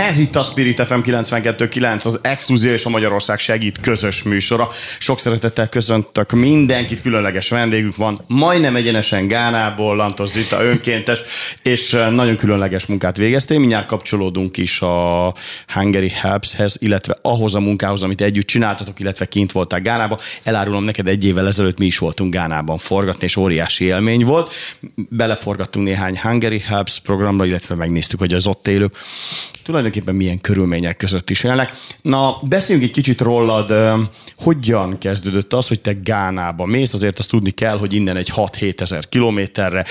Ez itt a Spirit FM 92.9, az Exkluzív és a Magyarország segít közös műsora. Sok szeretettel köszöntök mindenkit, különleges vendégünk van, majdnem egyenesen Gánából, Lantos Zita önkéntes, és eh, nagyon különleges munkát végeztél. Mindjárt kapcsolódunk is a Hungary Helpshez, illetve ahhoz a munkához, amit együtt csináltatok, illetve kint voltál Gánába. Elárulom neked, egy évvel ezelőtt mi is voltunk Gánában forgatni, és óriási élmény volt. Beleforgattunk néhány Hungary Helps programra, illetve megnéztük, hogy az ott élők tulajdonképpen milyen körülmények között is élnek. Na, beszéljünk egy kicsit rólad, hogyan kezdődött az, hogy te Gánába mész, azért azt tudni kell, hogy innen egy 6-7 ezer kilométerre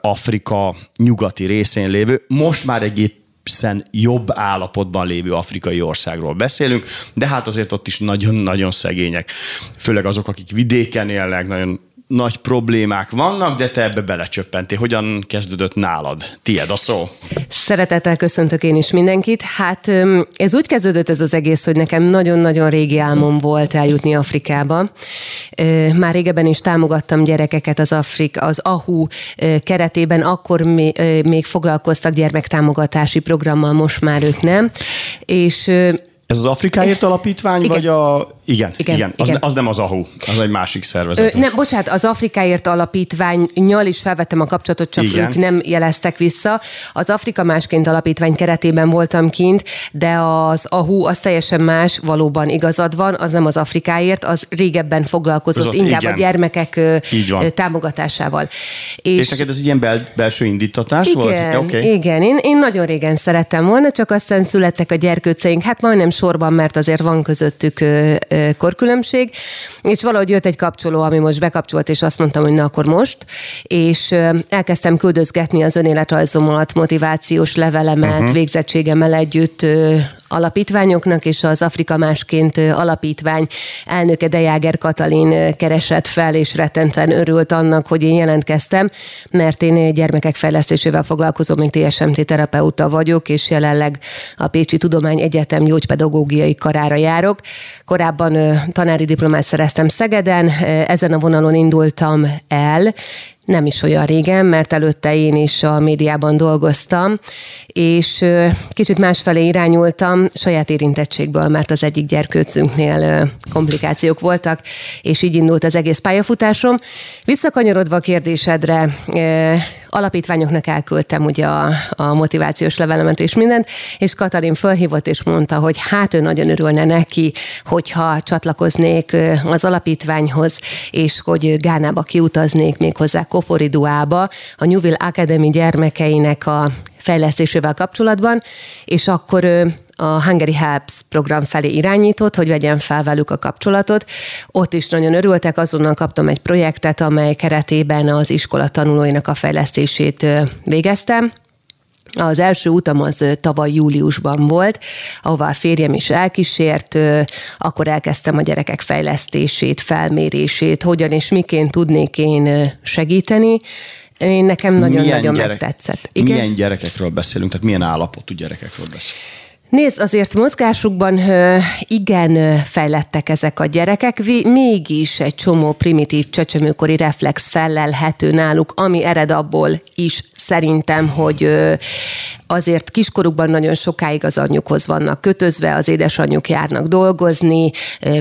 Afrika nyugati részén lévő, most már egy egészen jobb állapotban lévő afrikai országról beszélünk, de hát azért ott is nagyon-nagyon szegények. Főleg azok, akik vidéken élnek, nagyon nagy problémák vannak, de te ebbe belecsöppentél. Hogyan kezdődött nálad? Tied a szó. Szeretettel köszöntök én is mindenkit. Hát ez úgy kezdődött ez az egész, hogy nekem nagyon-nagyon régi álmom volt eljutni Afrikába. Már régebben is támogattam gyerekeket az Afrik, az AHU keretében, akkor még foglalkoztak gyermektámogatási programmal, most már ők nem. És ez az Afrikáért alapítvány, igen. vagy a... Igen, igen, igen. Az, igen. az nem az AHU, az egy másik szervezet. Ö, nem, bocsánat, az Afrikáért alapítványnyal is felvettem a kapcsolatot, csak igen. ők nem jeleztek vissza. Az Afrika Másként alapítvány keretében voltam kint, de az AHU az teljesen más, valóban igazad van, az nem az Afrikáért, az régebben foglalkozott az inkább igen. a gyermekek támogatásával. És, és neked ez ilyen bel, belső indítatás igen, volt? Okay. Igen, én, én nagyon régen szerettem volna, csak aztán születtek a gyerkőceink, hát majdnem sorban, mert azért van közöttük korkülönbség, és valahogy jött egy kapcsoló, ami most bekapcsolt, és azt mondtam, hogy na akkor most, és elkezdtem küldözgetni az önéletrajzomat, motivációs levelemet, uh-huh. végzettségemmel együtt alapítványoknak, és az Afrika Másként alapítvány elnöke Dejáger Katalin keresett fel, és rettenten örült annak, hogy én jelentkeztem, mert én gyermekek fejlesztésével foglalkozom, mint TSMT terapeuta vagyok, és jelenleg a Pécsi Tudomány Egyetem gyógypedagógiai karára járok. Korábban tanári diplomát szereztem Szegeden, ezen a vonalon indultam el, nem is olyan régen, mert előtte én is a médiában dolgoztam, és kicsit másfelé irányultam saját érintettségből, mert az egyik gyerkőcünknél komplikációk voltak, és így indult az egész pályafutásom. Visszakanyarodva a kérdésedre, alapítványoknak elküldtem ugye a, a motivációs levelemet és mindent, és Katalin fölhívott és mondta, hogy hát ő nagyon örülne neki, hogyha csatlakoznék az alapítványhoz, és hogy Gánába kiutaznék még hozzá Koforiduába, a Newville Academy gyermekeinek a fejlesztésével kapcsolatban, és akkor a Hungary Helps program felé irányított, hogy vegyen fel velük a kapcsolatot. Ott is nagyon örültek, azonnal kaptam egy projektet, amely keretében az iskola tanulóinak a fejlesztését végeztem. Az első utam az tavaly júliusban volt, ahová a férjem is elkísért, akkor elkezdtem a gyerekek fejlesztését, felmérését, hogyan és miként tudnék én segíteni. Én nekem nagyon-nagyon gyerek, megtetszett. Igen? Milyen gyerekekről beszélünk, tehát milyen állapotú gyerekekről beszélünk? Nézd, azért mozgásukban igen fejlettek ezek a gyerekek, mégis egy csomó primitív csecsemőkori reflex fellelhető náluk, ami ered abból is szerintem, hogy azért kiskorukban nagyon sokáig az anyjukhoz vannak kötözve, az édesanyjuk járnak dolgozni,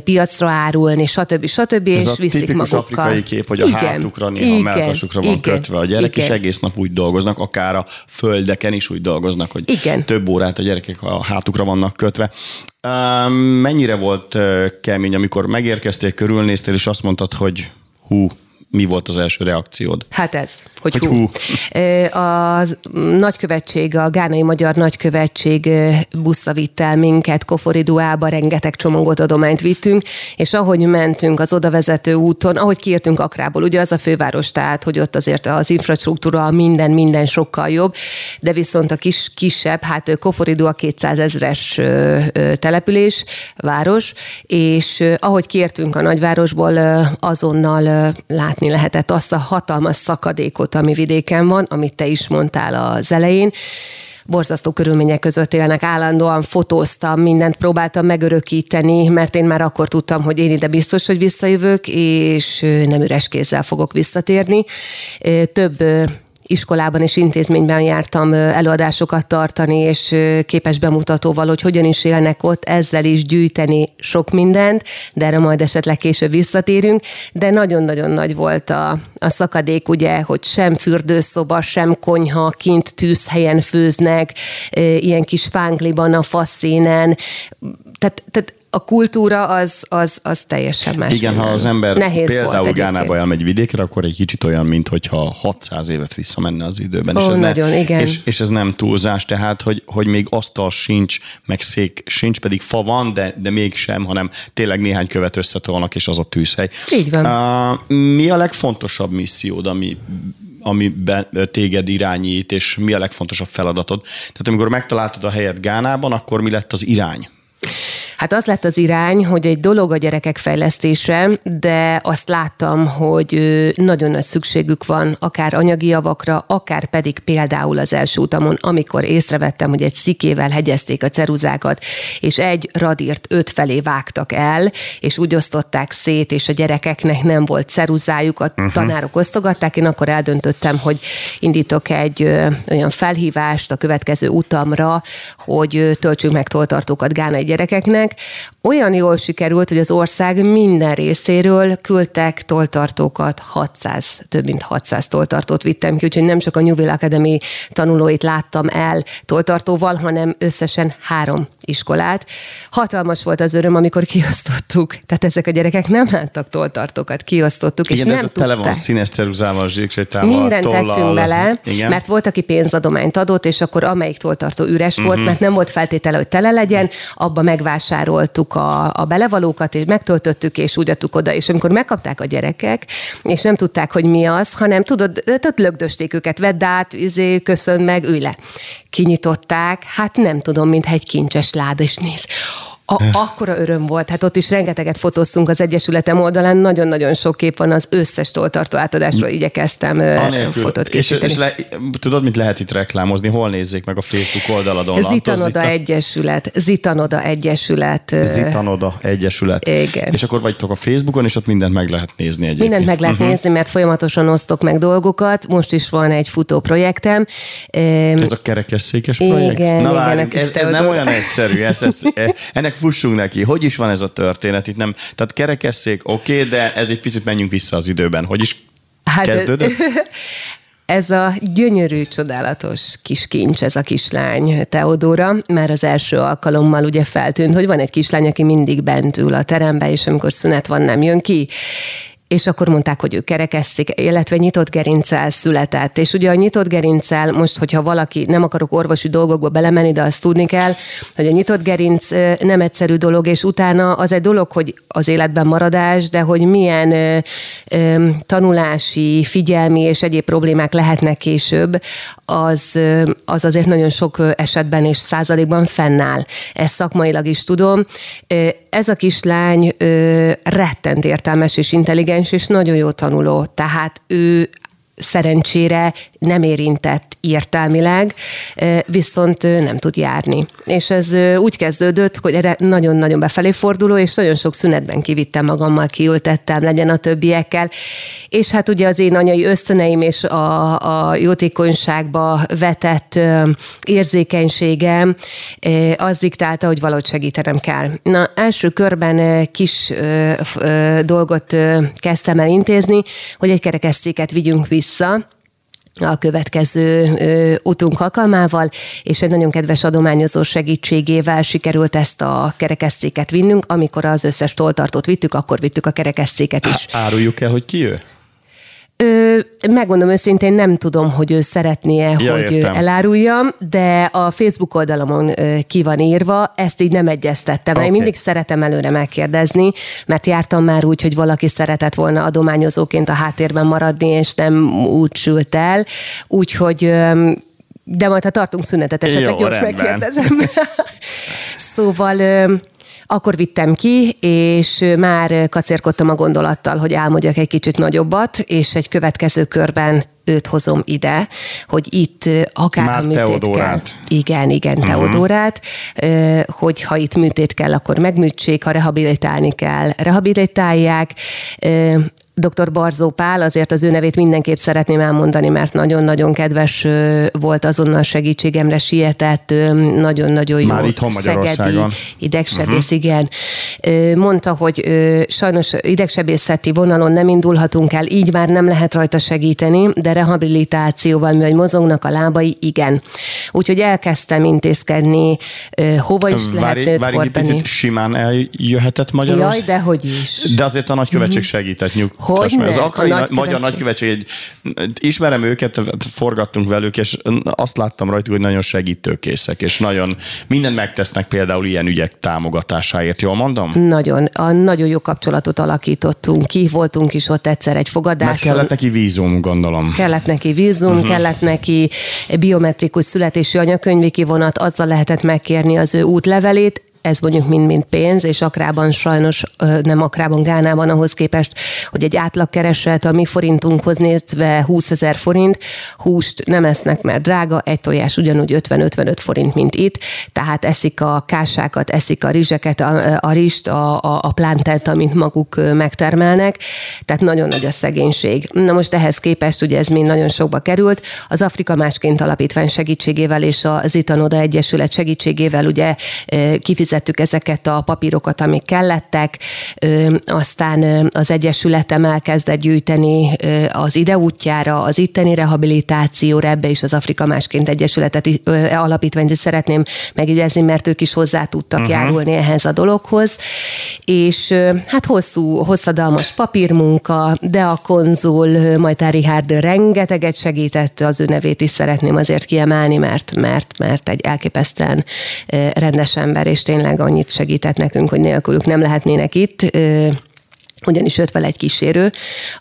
piacra árulni, stb. stb. Ez és a viszik magukkal. afrikai kép, hogy a igen, hátukra, néha igen, melkasukra van igen, kötve a gyerek, igen. és egész nap úgy dolgoznak, akár a földeken is úgy dolgoznak, hogy igen. több órát a gyerekek a hátukra vannak kötve. Mennyire volt kemény, amikor megérkeztél, körülnéztél, és azt mondtad, hogy hú, mi volt az első reakciód? Hát ez, hogy, Hogy hú. hú. A nagykövetség, a gánai magyar nagykövetség buszra vitt el minket Koforiduába, rengeteg csomagot, adományt vittünk, és ahogy mentünk az odavezető úton, ahogy kiértünk Akrából, ugye az a főváros, tehát hogy ott azért az infrastruktúra, minden, minden sokkal jobb, de viszont a kis, kisebb, hát Koforidua 200 ezres település, város, és ahogy kiértünk a nagyvárosból, azonnal ö, látni lehetett azt a hatalmas szakadékot, ami vidéken van, amit te is mondtál az elején. Borzasztó körülmények között élnek, állandóan fotóztam, mindent próbáltam megörökíteni, mert én már akkor tudtam, hogy én ide biztos, hogy visszajövök, és nem üres kézzel fogok visszatérni. Több iskolában és intézményben jártam előadásokat tartani, és képes bemutatóval, hogy hogyan is élnek ott, ezzel is gyűjteni sok mindent, de erre majd esetleg később visszatérünk. De nagyon-nagyon nagy volt a, a szakadék, ugye, hogy sem fürdőszoba, sem konyha, kint tűzhelyen főznek, ilyen kis fángliban a faszénen. Tehát, tehát a kultúra az, az, az teljesen más. Igen, ha minden. az ember Nehéz például. Gánába elmegy vidékre, akkor egy kicsit olyan, mintha 600 évet visszamenne az időben. és Ó, ez nagyon, ne, igen. És, és ez nem túlzás, tehát, hogy, hogy még asztal sincs, meg szék sincs, pedig fa van, de, de mégsem, hanem tényleg néhány követ összetolnak, és az a tűzhely. Így van. Uh, mi a legfontosabb missziód, ami amiben téged irányít, és mi a legfontosabb feladatod? Tehát amikor megtaláltad a helyet Gánában, akkor mi lett az irány? Hát az lett az irány, hogy egy dolog a gyerekek fejlesztése, de azt láttam, hogy nagyon nagy szükségük van akár anyagi javakra, akár pedig például az első utamon, amikor észrevettem, hogy egy szikével hegyezték a ceruzákat, és egy radírt öt felé vágtak el, és úgy osztották szét, és a gyerekeknek nem volt ceruzájuk, a uh-huh. tanárok osztogatták, én akkor eldöntöttem, hogy indítok egy ö, olyan felhívást a következő utamra, hogy töltsünk meg toltartókat gánai gyerekeknek. Olyan jól sikerült, hogy az ország minden részéről küldtek toltartókat, 600, több mint 600 toltartót vittem ki, úgyhogy nem csak a New Academy tanulóit láttam el toltartóval, hanem összesen három iskolát. Hatalmas volt az öröm, amikor kiosztottuk. Tehát ezek a gyerekek nem láttak toltartókat, kiosztottuk, és Igen, nem ez a tele van színes ceruzával, zsíksétával, Mindent tollal. tettünk bele, Igen. mert volt, aki pénzadományt adott, és akkor amelyik toltartó üres Mhm. volt, mert nem volt feltétele, hogy tele legyen, abba megvásároltuk a, a belevalókat, és megtöltöttük, és úgy adtuk oda. És amikor megkapták a gyerekek, és nem tudták, hogy mi az, hanem tudod, tehát lögdösték őket, vedd át, izé, köszön meg, ülj le. Kinyitották, hát nem tudom, mintha egy kincses láda, és néz, a, akkora öröm volt, hát ott is rengeteget fotóztunk az Egyesületem oldalán, nagyon-nagyon sok kép van az összes toltartó átadásról, igyekeztem Anélkül. fotót és, készíteni. és le, tudod, mit lehet itt reklámozni? Hol nézzék meg a Facebook oldaladon? Zitanoda Zita- Egyesület, Zitanoda Egyesület. Zitanoda Egyesület. Igen. És akkor vagytok a Facebookon, és ott mindent meg lehet nézni egyébként. Mindent meg lehet uh-huh. nézni, mert folyamatosan osztok meg dolgokat. Most is van egy futó projektem. Ez a kerekesszékes projekt? Igen, Na igen, várjunk, ez, ez nem olyan egyszerű, ez, ez, e- ennek fussunk neki. Hogy is van ez a történet? Itt nem, tehát kerekesszék, oké, okay, de ez egy picit menjünk vissza az időben. Hogy is Hát- kezdődött? Ez a gyönyörű, csodálatos kis kincs, ez a kislány, Teodóra, már az első alkalommal ugye feltűnt, hogy van egy kislány, aki mindig bent ül a terembe, és amikor szünet van, nem jön ki. És akkor mondták, hogy ő kerekesszik, illetve nyitott gerincel született. És ugye a nyitott gerincel, most, hogyha valaki, nem akarok orvosi dolgokba belemenni, de azt tudni kell, hogy a nyitott gerinc nem egyszerű dolog, és utána az egy dolog, hogy az életben maradás, de hogy milyen ö, ö, tanulási, figyelmi és egyéb problémák lehetnek később, az, az azért nagyon sok esetben és százalékban fennáll. Ezt szakmailag is tudom. Ez a kislány ö, rettent értelmes és intelligens, és nagyon jó tanuló. Tehát ő szerencsére nem érintett értelmileg, viszont ö, nem tud járni. És ez úgy kezdődött, hogy erre nagyon-nagyon befelé forduló, és nagyon sok szünetben kivittem magammal, kiültettem, legyen a többiekkel. És hát ugye az én anyai ösztöneim és a, a jótékonyságba vetett érzékenységem az diktálta, hogy valahogy segítenem kell. Na, első körben kis dolgot kezdtem el intézni, hogy egy kerekesszéket vigyünk vissza, a következő ö, utunk alkalmával, és egy nagyon kedves adományozó segítségével sikerült ezt a kerekesszéket vinnünk. Amikor az összes toltartót vittük, akkor vittük a kerekesszéket is. Áruljuk el, hogy ki ő? Ö, megmondom őszintén, nem tudom, hogy ő szeretné-e, Ja, hogy értem. eláruljam, de a Facebook oldalamon ö, ki van írva, ezt így nem egyeztettem. Okay. Én mindig szeretem előre megkérdezni, mert jártam már úgy, hogy valaki szeretett volna adományozóként a háttérben maradni, és nem úgy sült el. Úgyhogy ö, de majd ha tartunk szünetet, esetleg gyors megkérdezem. szóval akkor vittem ki, és már kacérkodtam a gondolattal, hogy álmodjak egy kicsit nagyobbat, és egy következő körben őt hozom ide, hogy itt akár Már műtét kell. Teodórát. Igen, igen. Teodórát, ö, hogy ha itt műtét kell, akkor megműtsék, ha rehabilitálni kell, rehabilitálják. Dr. Barzó Pál, azért az ő nevét mindenképp szeretném elmondani, mert nagyon-nagyon kedves volt, azonnal segítségemre sietett, nagyon-nagyon jó. Már itthon Magyarországon. Idegsebész, uh-huh. igen. Mondta, hogy sajnos idegsebészeti vonalon nem indulhatunk el, így már nem lehet rajta segíteni, de rehabilitációval, mi, hogy mozognak a lábai, igen. Úgyhogy elkezdtem intézkedni, hova is lehet Várj, várj picit, simán eljöhetett Magyarország? Jaj, de hogy is. De azért a nagykövetség segített nyugtass Hogyne, meg. Az a akrai nagy magyar nagykövetség, egy, ismerem őket, forgattunk velük, és azt láttam rajtuk, hogy nagyon segítőkészek, és nagyon mindent megtesznek például ilyen ügyek támogatásáért. Jól mondom? Nagyon, a nagyon jó kapcsolatot alakítottunk ki, voltunk is ott egyszer egy fogadáson. kellett neki vízum, gondolom. Kellett neki vízum, uh-huh. kellett neki biometrikus születési anyakönyvi kivonat, azzal lehetett megkérni az ő útlevelét, ez mondjuk mind-mind pénz, és akrában sajnos, nem akrában, Gánában ahhoz képest, hogy egy átlagkereset a mi forintunkhoz nézve 20 ezer forint, húst nem esznek, mert drága, egy tojás ugyanúgy 50-55 forint, mint itt, tehát eszik a kásákat, eszik a rizseket, a, a rist, a, a, a plántet, amit maguk megtermelnek, tehát nagyon nagy a szegénység. Na most ehhez képest ugye ez mind nagyon sokba került. Az Afrika Másként Alapítvány segítségével és az Itanoda Egyesület segítségével ugye ö, kifizettük ezeket a papírokat, amik kellettek, aztán az Egyesületem elkezdett gyűjteni az ide útjára, az itteni rehabilitációra, ebbe is az Afrika Másként Egyesületet alapítványt is szeretném megjegyezni, mert ők is hozzá tudtak uh-huh. járulni ehhez a dologhoz. És hát hosszú, hosszadalmas papírmunka, de a konzul Majtár Richard rengeteget segített, az ő nevét is szeretném azért kiemelni, mert, mert, mert egy elképesztően rendes ember, és tényleg annyit segített nekünk, hogy nélkülük nem lehetnének itt. Ugyanis jött vele egy kísérő,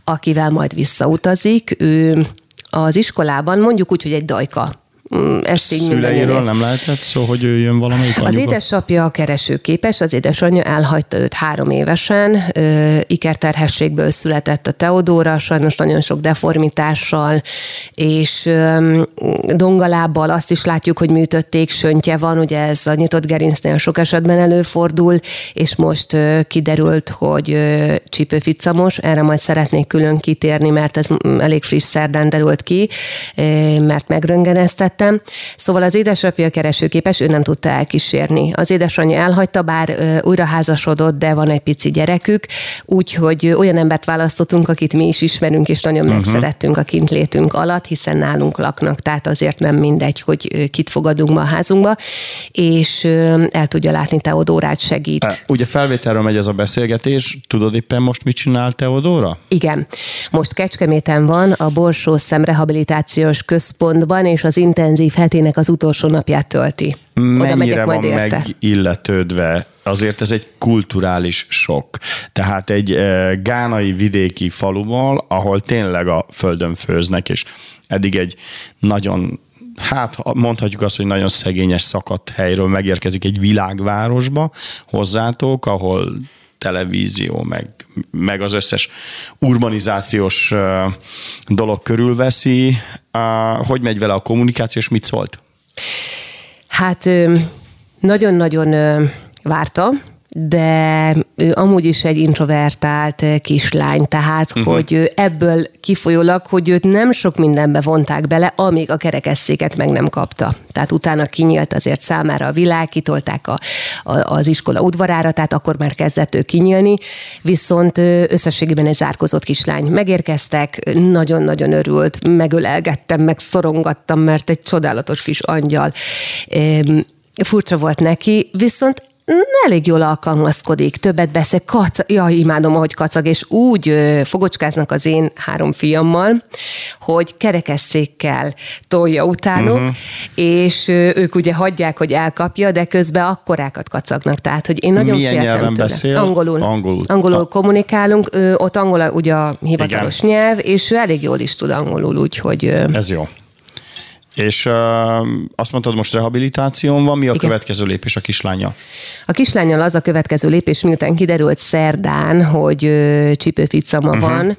akivel majd visszautazik. Ő az iskolában, mondjuk úgy, hogy egy dajka. Mm, Ezt így Szüleiről nem lehetett szó, hogy ő jön valamelyik Az anyuka? édesapja keresőképes, az édesanyja elhagyta őt három évesen, ö, ikerterhességből született a Teodóra, sajnos nagyon sok deformitással, és ö, dongalábbal azt is látjuk, hogy műtötték, söntje van, ugye ez a nyitott gerincnél sok esetben előfordul, és most ö, kiderült, hogy ö, csípőficamos, erre majd szeretnék külön kitérni, mert ez mm, elég friss szerdán derült ki, ö, mert megröngeneztettem. Szóval az édesapja keresőképes, ő nem tudta elkísérni. Az édesanyja elhagyta, bár újra házasodott, de van egy pici gyerekük, úgyhogy olyan embert választottunk, akit mi is ismerünk, és nagyon uh-huh. megszerettünk a kintlétünk alatt, hiszen nálunk laknak, tehát azért nem mindegy, hogy kit fogadunk be a házunkba, és el tudja látni Teodórát, segít. E, Ugye felvételről megy ez a beszélgetés, tudod éppen most mit csinál Teodóra? Igen. Most Kecskeméten van a Borsó Szemrehabilitációs Központban, és az intenzív hetének az utolsó napját tölti. Oda Mennyire megyek van majd érte. megilletődve? Azért ez egy kulturális sok. Tehát egy e, gánai vidéki faluval, ahol tényleg a földön főznek, és eddig egy nagyon hát ha- mondhatjuk azt, hogy nagyon szegényes szakadt helyről megérkezik egy világvárosba hozzátok, ahol televízió, meg, meg az összes urbanizációs dolog körülveszi. Hogy megy vele a kommunikáció, és mit szólt? Hát nagyon-nagyon várta, de ő amúgy is egy introvertált ö, kislány, tehát uh-huh. hogy ebből kifolyólag, hogy őt nem sok mindenbe vonták bele, amíg a kerekesszéket meg nem kapta. Tehát utána kinyílt azért számára a világ, kitolták a, a, az iskola udvarára, tehát akkor már kezdett ő kinyílni, viszont ö, összességében egy zárkozott kislány. Megérkeztek, nagyon-nagyon örült, megölelgettem, megszorongattam, mert egy csodálatos kis angyal. Furcsa volt neki, viszont elég jól alkalmazkodik, többet beszél, kac, ja, imádom, ahogy kacag, és úgy ö, fogocskáznak az én három fiammal, hogy kerekesszékkel tolja utánuk, uh-huh. és ö, ők ugye hagyják, hogy elkapja, de közben akkorákat kacagnak, tehát, hogy én nagyon Milyen féltem nyelven tőle. beszél? Angolul. Angolul. Angolul kommunikálunk, ö, ott angol ugye a hivatalos Igen. nyelv, és ő elég jól is tud angolul, úgyhogy ö, Ez jó. És uh, azt mondtad, most rehabilitáción van, mi a Igen. következő lépés a kislánya? A kislányal az a következő lépés, miután kiderült szerdán, hogy ö, csípőficama uh-huh. van.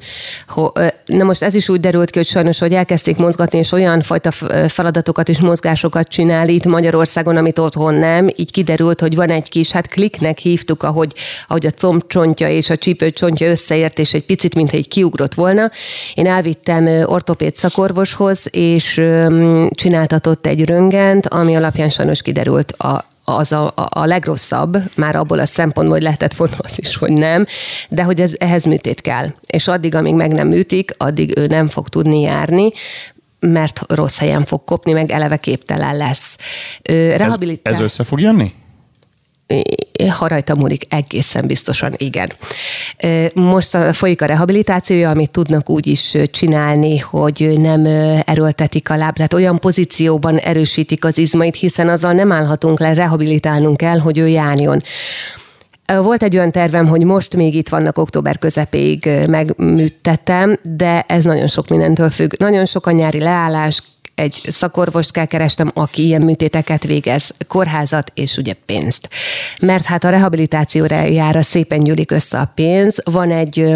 Ho, ö, na most ez is úgy derült ki, hogy sajnos, hogy elkezdték mozgatni, és olyan fajta feladatokat és mozgásokat csinál itt Magyarországon, amit otthon nem. Így kiderült, hogy van egy kis, hát kliknek hívtuk, ahogy, ahogy a combcsontja és a csípőcsontja összeért, és egy picit, mintha egy kiugrott volna. Én elvittem ortopéd szakorvoshoz, és ö, csináltatott egy röngent, ami alapján sajnos kiderült a, az a, a, legrosszabb, már abból a szempontból, hogy lehetett volna az is, hogy nem, de hogy ez, ehhez műtét kell. És addig, amíg meg nem műtik, addig ő nem fog tudni járni, mert rossz helyen fog kopni, meg eleve képtelen lesz. Ö, Ez, Rehabilitál... ez össze fog jönni? Ha rajta múlik, egészen biztosan igen. Most folyik a rehabilitációja, amit tudnak úgy is csinálni, hogy nem erőltetik a láb, tehát olyan pozícióban erősítik az izmait, hiszen azzal nem állhatunk le, rehabilitálnunk kell, hogy ő járjon. Volt egy olyan tervem, hogy most még itt vannak október közepéig megműtettem, de ez nagyon sok mindentől függ. Nagyon sok a nyári leállás, egy szakorvost kell kerestem, aki ilyen műtéteket végez, kórházat és ugye pénzt. Mert hát a rehabilitációra jára szépen gyűlik össze a pénz. Van egy,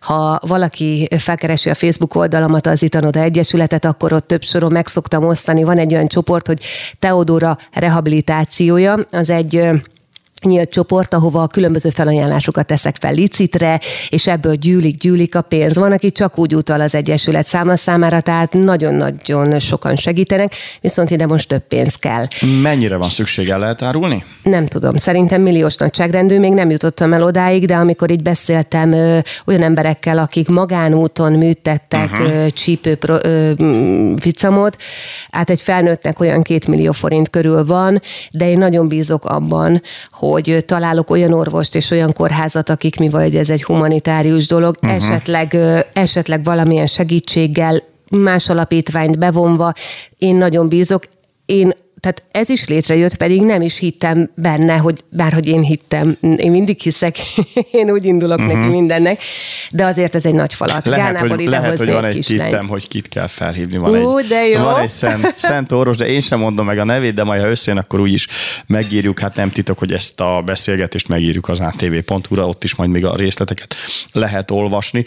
ha valaki felkeresi a Facebook oldalamat, az Itanoda Egyesületet, akkor ott több soron meg szoktam osztani. Van egy olyan csoport, hogy Teodora rehabilitációja, az egy nyílt csoport, ahova a különböző felajánlásokat teszek fel licitre, és ebből gyűlik, gyűlik a pénz. Van, aki csak úgy utal az Egyesület számla számára, tehát nagyon-nagyon sokan segítenek, viszont ide most több pénz kell. Mennyire van szükség, el lehet árulni? Nem tudom, szerintem milliós nagyságrendű, még nem jutottam el odáig, de amikor így beszéltem ö, olyan emberekkel, akik magánúton műtettek uh-huh. csípő pro, ö, mm, vicamot, hát egy felnőttnek olyan két millió forint körül van, de én nagyon bízok abban, hogy ö, találok olyan orvost és olyan kórházat, akik mi vagy, ez egy humanitárius dolog, uh-huh. esetleg, esetleg valamilyen segítséggel, más alapítványt bevonva, én nagyon bízok. Én tehát ez is létrejött, pedig nem is hittem benne, hogy bárhogy én hittem, én mindig hiszek, én úgy indulok uh-huh. neki mindennek, de azért ez egy nagy falat. Lehet, Gánából hogy, lehet, hogy van egy tippem, hogy kit kell felhívni. Van Ú, egy, de jó. Van egy szent, szent orvos, de én sem mondom meg a nevét, de majd ha összejön, akkor úgyis megírjuk. Hát nem titok, hogy ezt a beszélgetést megírjuk az atv.hu-ra, ott is majd még a részleteket lehet olvasni.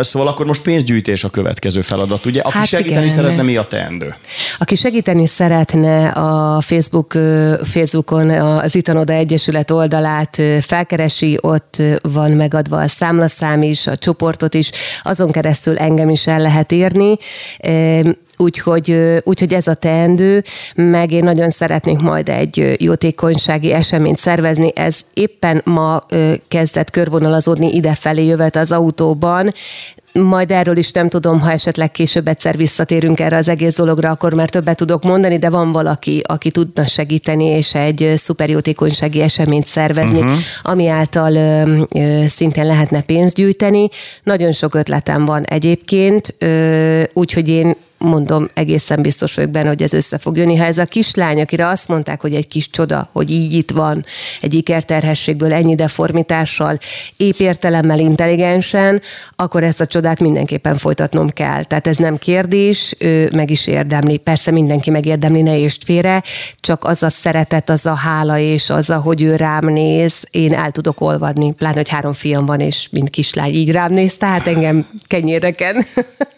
Szóval akkor most pénzgyűjtés a következő feladat, ugye? Aki Hát segíteni igen. szeretne, mi a teendő? Aki segíteni szeretne a Facebook, ö, Facebookon az Itanoda Egyesület oldalát felkeresi, ott van megadva a számlaszám is, a csoportot is, azon keresztül engem is el lehet érni. Úgyhogy, úgyhogy ez a teendő, meg én nagyon szeretnék majd egy jótékonysági eseményt szervezni. Ez éppen ma kezdett körvonalazódni idefelé jövet az autóban, majd erről is nem tudom, ha esetleg később egyszer visszatérünk erre az egész dologra, akkor már többet tudok mondani, de van valaki, aki tudna segíteni, és egy szuperjótékonysági eseményt szervezni, uh-huh. ami által ö, ö, szintén lehetne pénzt gyűjteni. Nagyon sok ötletem van egyébként, úgyhogy én mondom, egészen biztos vagyok benne, hogy ez össze fog jönni. Ha ez a kislány, akire azt mondták, hogy egy kis csoda, hogy így itt van, egy ikerterhességből ennyi deformitással, épp értelemmel, intelligensen, akkor ezt a csodát mindenképpen folytatnom kell. Tehát ez nem kérdés, ő meg is érdemli. Persze mindenki megérdemli, ne értsd félre, csak az a szeretet, az a hála és az, a, hogy ő rám néz, én el tudok olvadni. Pláne, hogy három fiam van, és mint kislány így rám néz, tehát engem kenyéreken.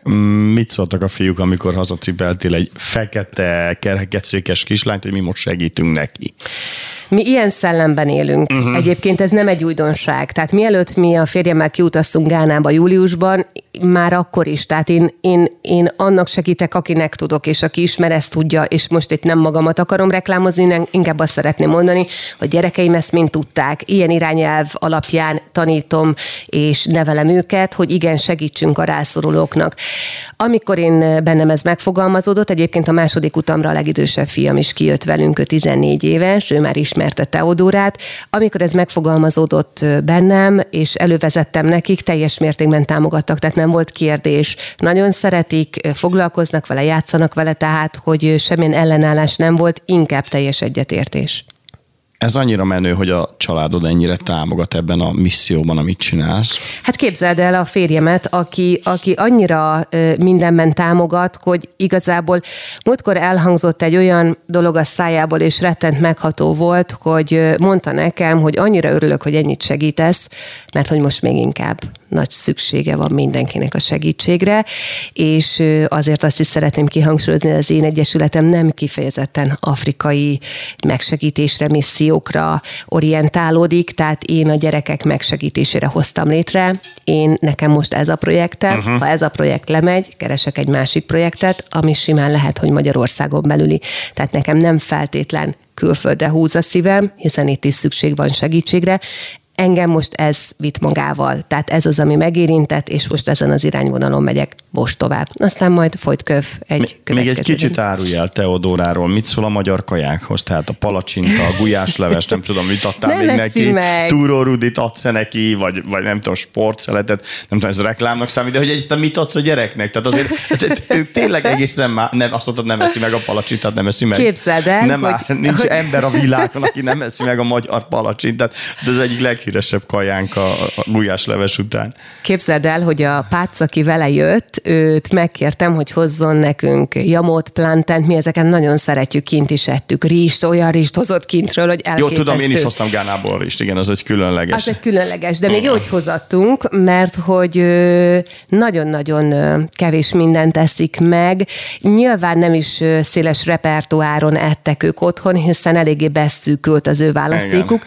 Mit szóltak a fiúk, amikor hazacipeltél egy fekete, kerekesszékes kislányt, hogy mi most segítünk neki? Mi ilyen szellemben élünk. Uh-huh. Egyébként ez nem egy újdonság. Tehát mielőtt mi a férjemmel kiutaztunk Gánába júliusban, már akkor is. Tehát én, én, én annak segítek, akinek tudok, és aki ismer, ezt tudja, és most itt nem magamat akarom reklámozni, inkább azt szeretném mondani, hogy gyerekeim ezt mind tudták. Ilyen irányelv alapján tanítom és nevelem őket, hogy igen, segítsünk a rászorulóknak. Amikor én bennem ez megfogalmazódott, egyébként a második utamra a legidősebb fiam is kijött velünk, ő 14 éves, ő már ismerte Teodórát. Amikor ez megfogalmazódott bennem, és elővezettem nekik, teljes mértékben támogattak, tehát nem volt kérdés. Nagyon szeretik, foglalkoznak vele, játszanak vele, tehát, hogy semmilyen ellenállás nem volt, inkább teljes egyetértés. Ez annyira menő, hogy a családod ennyire támogat ebben a misszióban, amit csinálsz. Hát képzeld el a férjemet, aki, aki annyira mindenben támogat, hogy igazából múltkor elhangzott egy olyan dolog a szájából, és rettent megható volt, hogy mondta nekem, hogy annyira örülök, hogy ennyit segítesz, mert hogy most még inkább nagy szüksége van mindenkinek a segítségre, és azért azt is szeretném kihangsúlyozni, hogy az én egyesületem nem kifejezetten afrikai megsegítésre, missziókra orientálódik, tehát én a gyerekek megsegítésére hoztam létre. Én nekem most ez a projektem, uh-huh. ha ez a projekt lemegy, keresek egy másik projektet, ami simán lehet, hogy Magyarországon belüli. Tehát nekem nem feltétlen külföldre húz a szívem, hiszen itt is szükség van segítségre engem most ez vitt magával. Tehát ez az, ami megérintett, és most ezen az irányvonalon megyek most tovább. Aztán majd folyt köv egy Még egy kicsit árulj el Teodóráról. Mit szól a magyar kajákhoz? Tehát a palacsinta, a gulyásleves, nem tudom, mit adtál nem még neki. Meg. Túró Rudit adsz neki, vagy, vagy nem tudom, sportszeletet, nem tudom, ez reklámnak számít, de hogy egy, mit adsz a gyereknek? Tehát azért ők tényleg egészen már, nem, azt mondtad, nem eszi meg a palacsintát, nem eszi meg. Képzeld el, nem hogy... Áll, nincs hogy... ember a világon, aki nem eszi meg a magyar palacsintát, de ez egyik leghíresebb kajánk a, a gulyásleves után. Képzeld el, hogy a Pác, aki vele jött, őt megkértem, hogy hozzon nekünk jamot, plantent, mi ezeket nagyon szeretjük, kint is ettük. Rist, olyan rist hozott kintről, hogy elképesztő. Jó, tudom, én is hoztam Gánából rist, igen, az egy különleges. Az egy különleges, de még jó, hogy hozattunk, mert hogy nagyon-nagyon kevés mindent teszik meg. Nyilván nem is széles repertoáron ettek ők otthon, hiszen eléggé beszűkült az ő választékuk.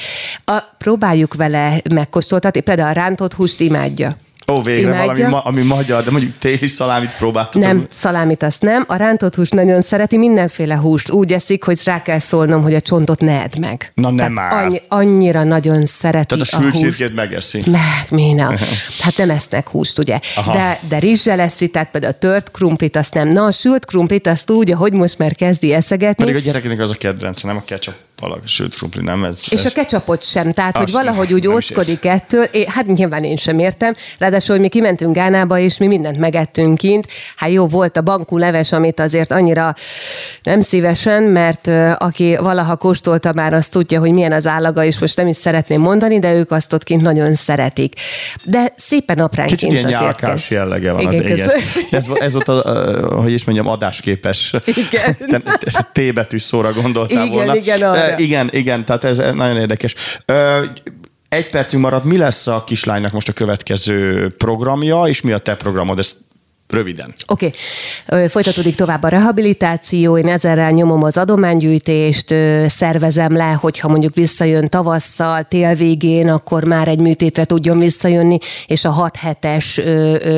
A, próbáljuk vele megkóstoltatni, például a rántott húst imádja. Ó, végre imádja. valami, ma, ami magyar, de mondjuk téli szalámit próbáltuk. Nem, szalámit azt nem. A rántott húst nagyon szereti, mindenféle húst. Úgy eszik, hogy rá kell szólnom, hogy a csontot ne edd meg. Na nem már. Annyi, annyira nagyon szereti Tehát a sült csirkét megeszi. Mert mi ne? Hát nem esznek húst, ugye? Aha. De, de rizssel eszi, tehát például a tört krumplit azt nem. Na, a sült krumplit azt úgy, ahogy most már kezdi eszegetni. Pedig a gyereknek az a kedvence, nem a ketchup palag, sült krumpli, nem ez. És ez... a ketchupot sem, tehát hogy valahogy úgy óckodik ettől. É, hát nyilván én sem értem. Ráadásul, hogy mi kimentünk Gánába, és mi mindent megettünk kint. Hát jó, volt a bankú leves, amit azért annyira nem szívesen, mert aki valaha kóstolta már, azt tudja, hogy milyen az állaga, és most nem is szeretném mondani, de ők azt ott kint nagyon szeretik. De szépen apránként Kicsit ilyen nyálkás jellege van. Igen, igen. Ez, ez volt, a, hogy is mondjam, adásképes igen. T betű szóra gondoltál igen, volna. Igen, igen, igen, tehát ez nagyon érdekes. Egy percünk maradt, mi lesz a kislánynak most a következő programja, és mi a te programod? Ezt Röviden. Oké. Okay. Folytatódik tovább a rehabilitáció, én ezerrel nyomom az adománygyűjtést, szervezem le, hogyha mondjuk visszajön tavasszal, tél végén, akkor már egy műtétre tudjon visszajönni, és a 6 hetes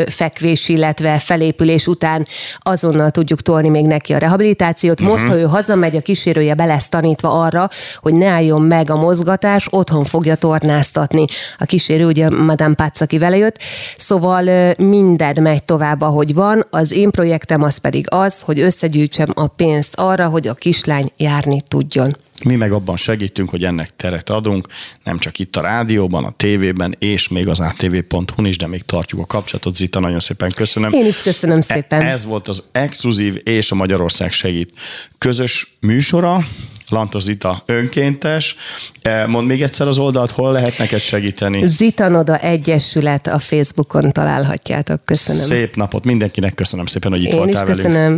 fekvés, illetve felépülés után azonnal tudjuk tolni még neki a rehabilitációt. Most, uh-huh. ha ő hazamegy, a kísérője be lesz tanítva arra, hogy ne álljon meg a mozgatás, otthon fogja tornáztatni. A kísérő, ugye Madame Pátz, aki vele jött, szóval minden megy tovább, ahogy ahogy van, az én projektem az pedig az, hogy összegyűjtsem a pénzt arra, hogy a kislány járni tudjon. Mi meg abban segítünk, hogy ennek teret adunk, nem csak itt a rádióban, a tévében, és még az atv.hu is, de még tartjuk a kapcsolatot. Zita, nagyon szépen köszönöm. Én is köszönöm szépen. Ez volt az exkluzív és a Magyarország segít közös műsora. Lantos Zita önkéntes. E, mondd még egyszer az oldalt, hol lehet neked segíteni? Zitanoda Egyesület a Facebookon találhatjátok. Köszönöm. Szép napot mindenkinek, köszönöm szépen, hogy itt Én voltál is köszönöm.